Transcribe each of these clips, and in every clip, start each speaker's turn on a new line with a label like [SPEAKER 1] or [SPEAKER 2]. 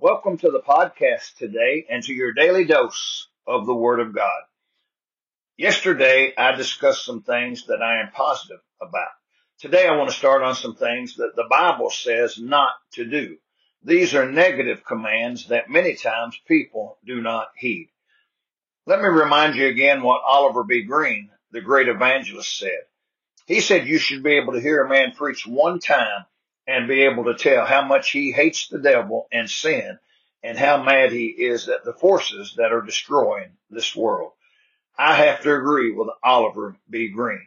[SPEAKER 1] Welcome to the podcast today and to your daily dose of the Word of God. Yesterday, I discussed some things that I am positive about. Today, I want to start on some things that the Bible says not to do. These are negative commands that many times people do not heed. Let me remind you again what Oliver B. Greene, the great evangelist, said. He said you should be able to hear a man preach one time and be able to tell how much he hates the devil and sin and how mad he is at the forces that are destroying this world. I have to agree with Oliver B. Greene.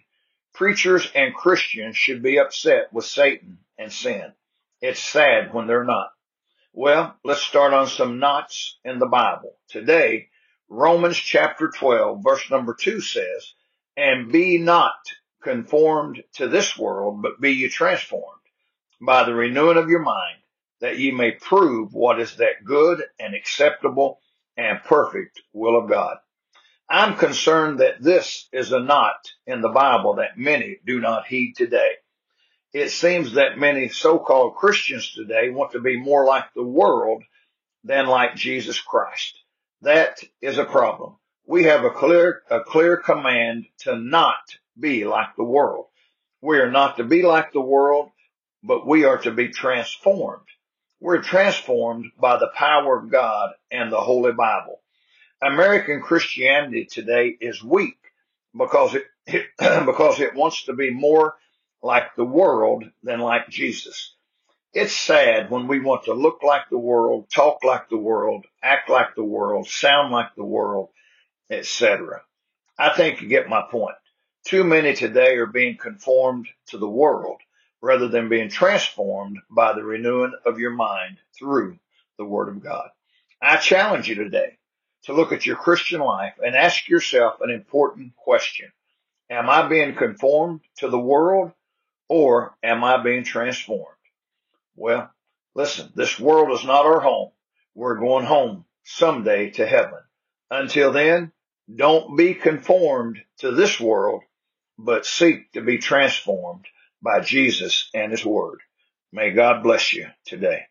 [SPEAKER 1] Preachers and Christians should be upset with Satan and sin. It's sad when they're not. Well, let's start on some nots in the Bible. Today, Romans chapter 12 verse number 2 says, and be not conformed to this world, but be ye transformed by the renewing of your mind, that ye may prove what is that good and acceptable and perfect will of God. I'm concerned that this is a not in the Bible that many do not heed today. It seems that many so-called Christians today want to be more like the world than like Jesus Christ. That is a problem. We have a clear, a clear command to not be like the world. We are not to be like the world, but we are to be transformed. We're transformed by the power of God and the Holy Bible. American Christianity today is weak because it, it because it wants to be more like the world than like Jesus. It's sad when we want to look like the world, talk like the world, act like the world, sound like the world, etc. I think you get my point. Too many today are being conformed to the world rather than being transformed by the renewing of your mind through the Word of God. I challenge you today to look at your Christian life and ask yourself an important question. Am I being conformed to the world or am I being transformed? Well, listen, this world is not our home. We're going home someday to heaven. Until then, don't be conformed to this world, but seek to be transformed by Jesus and his word. May God bless you today.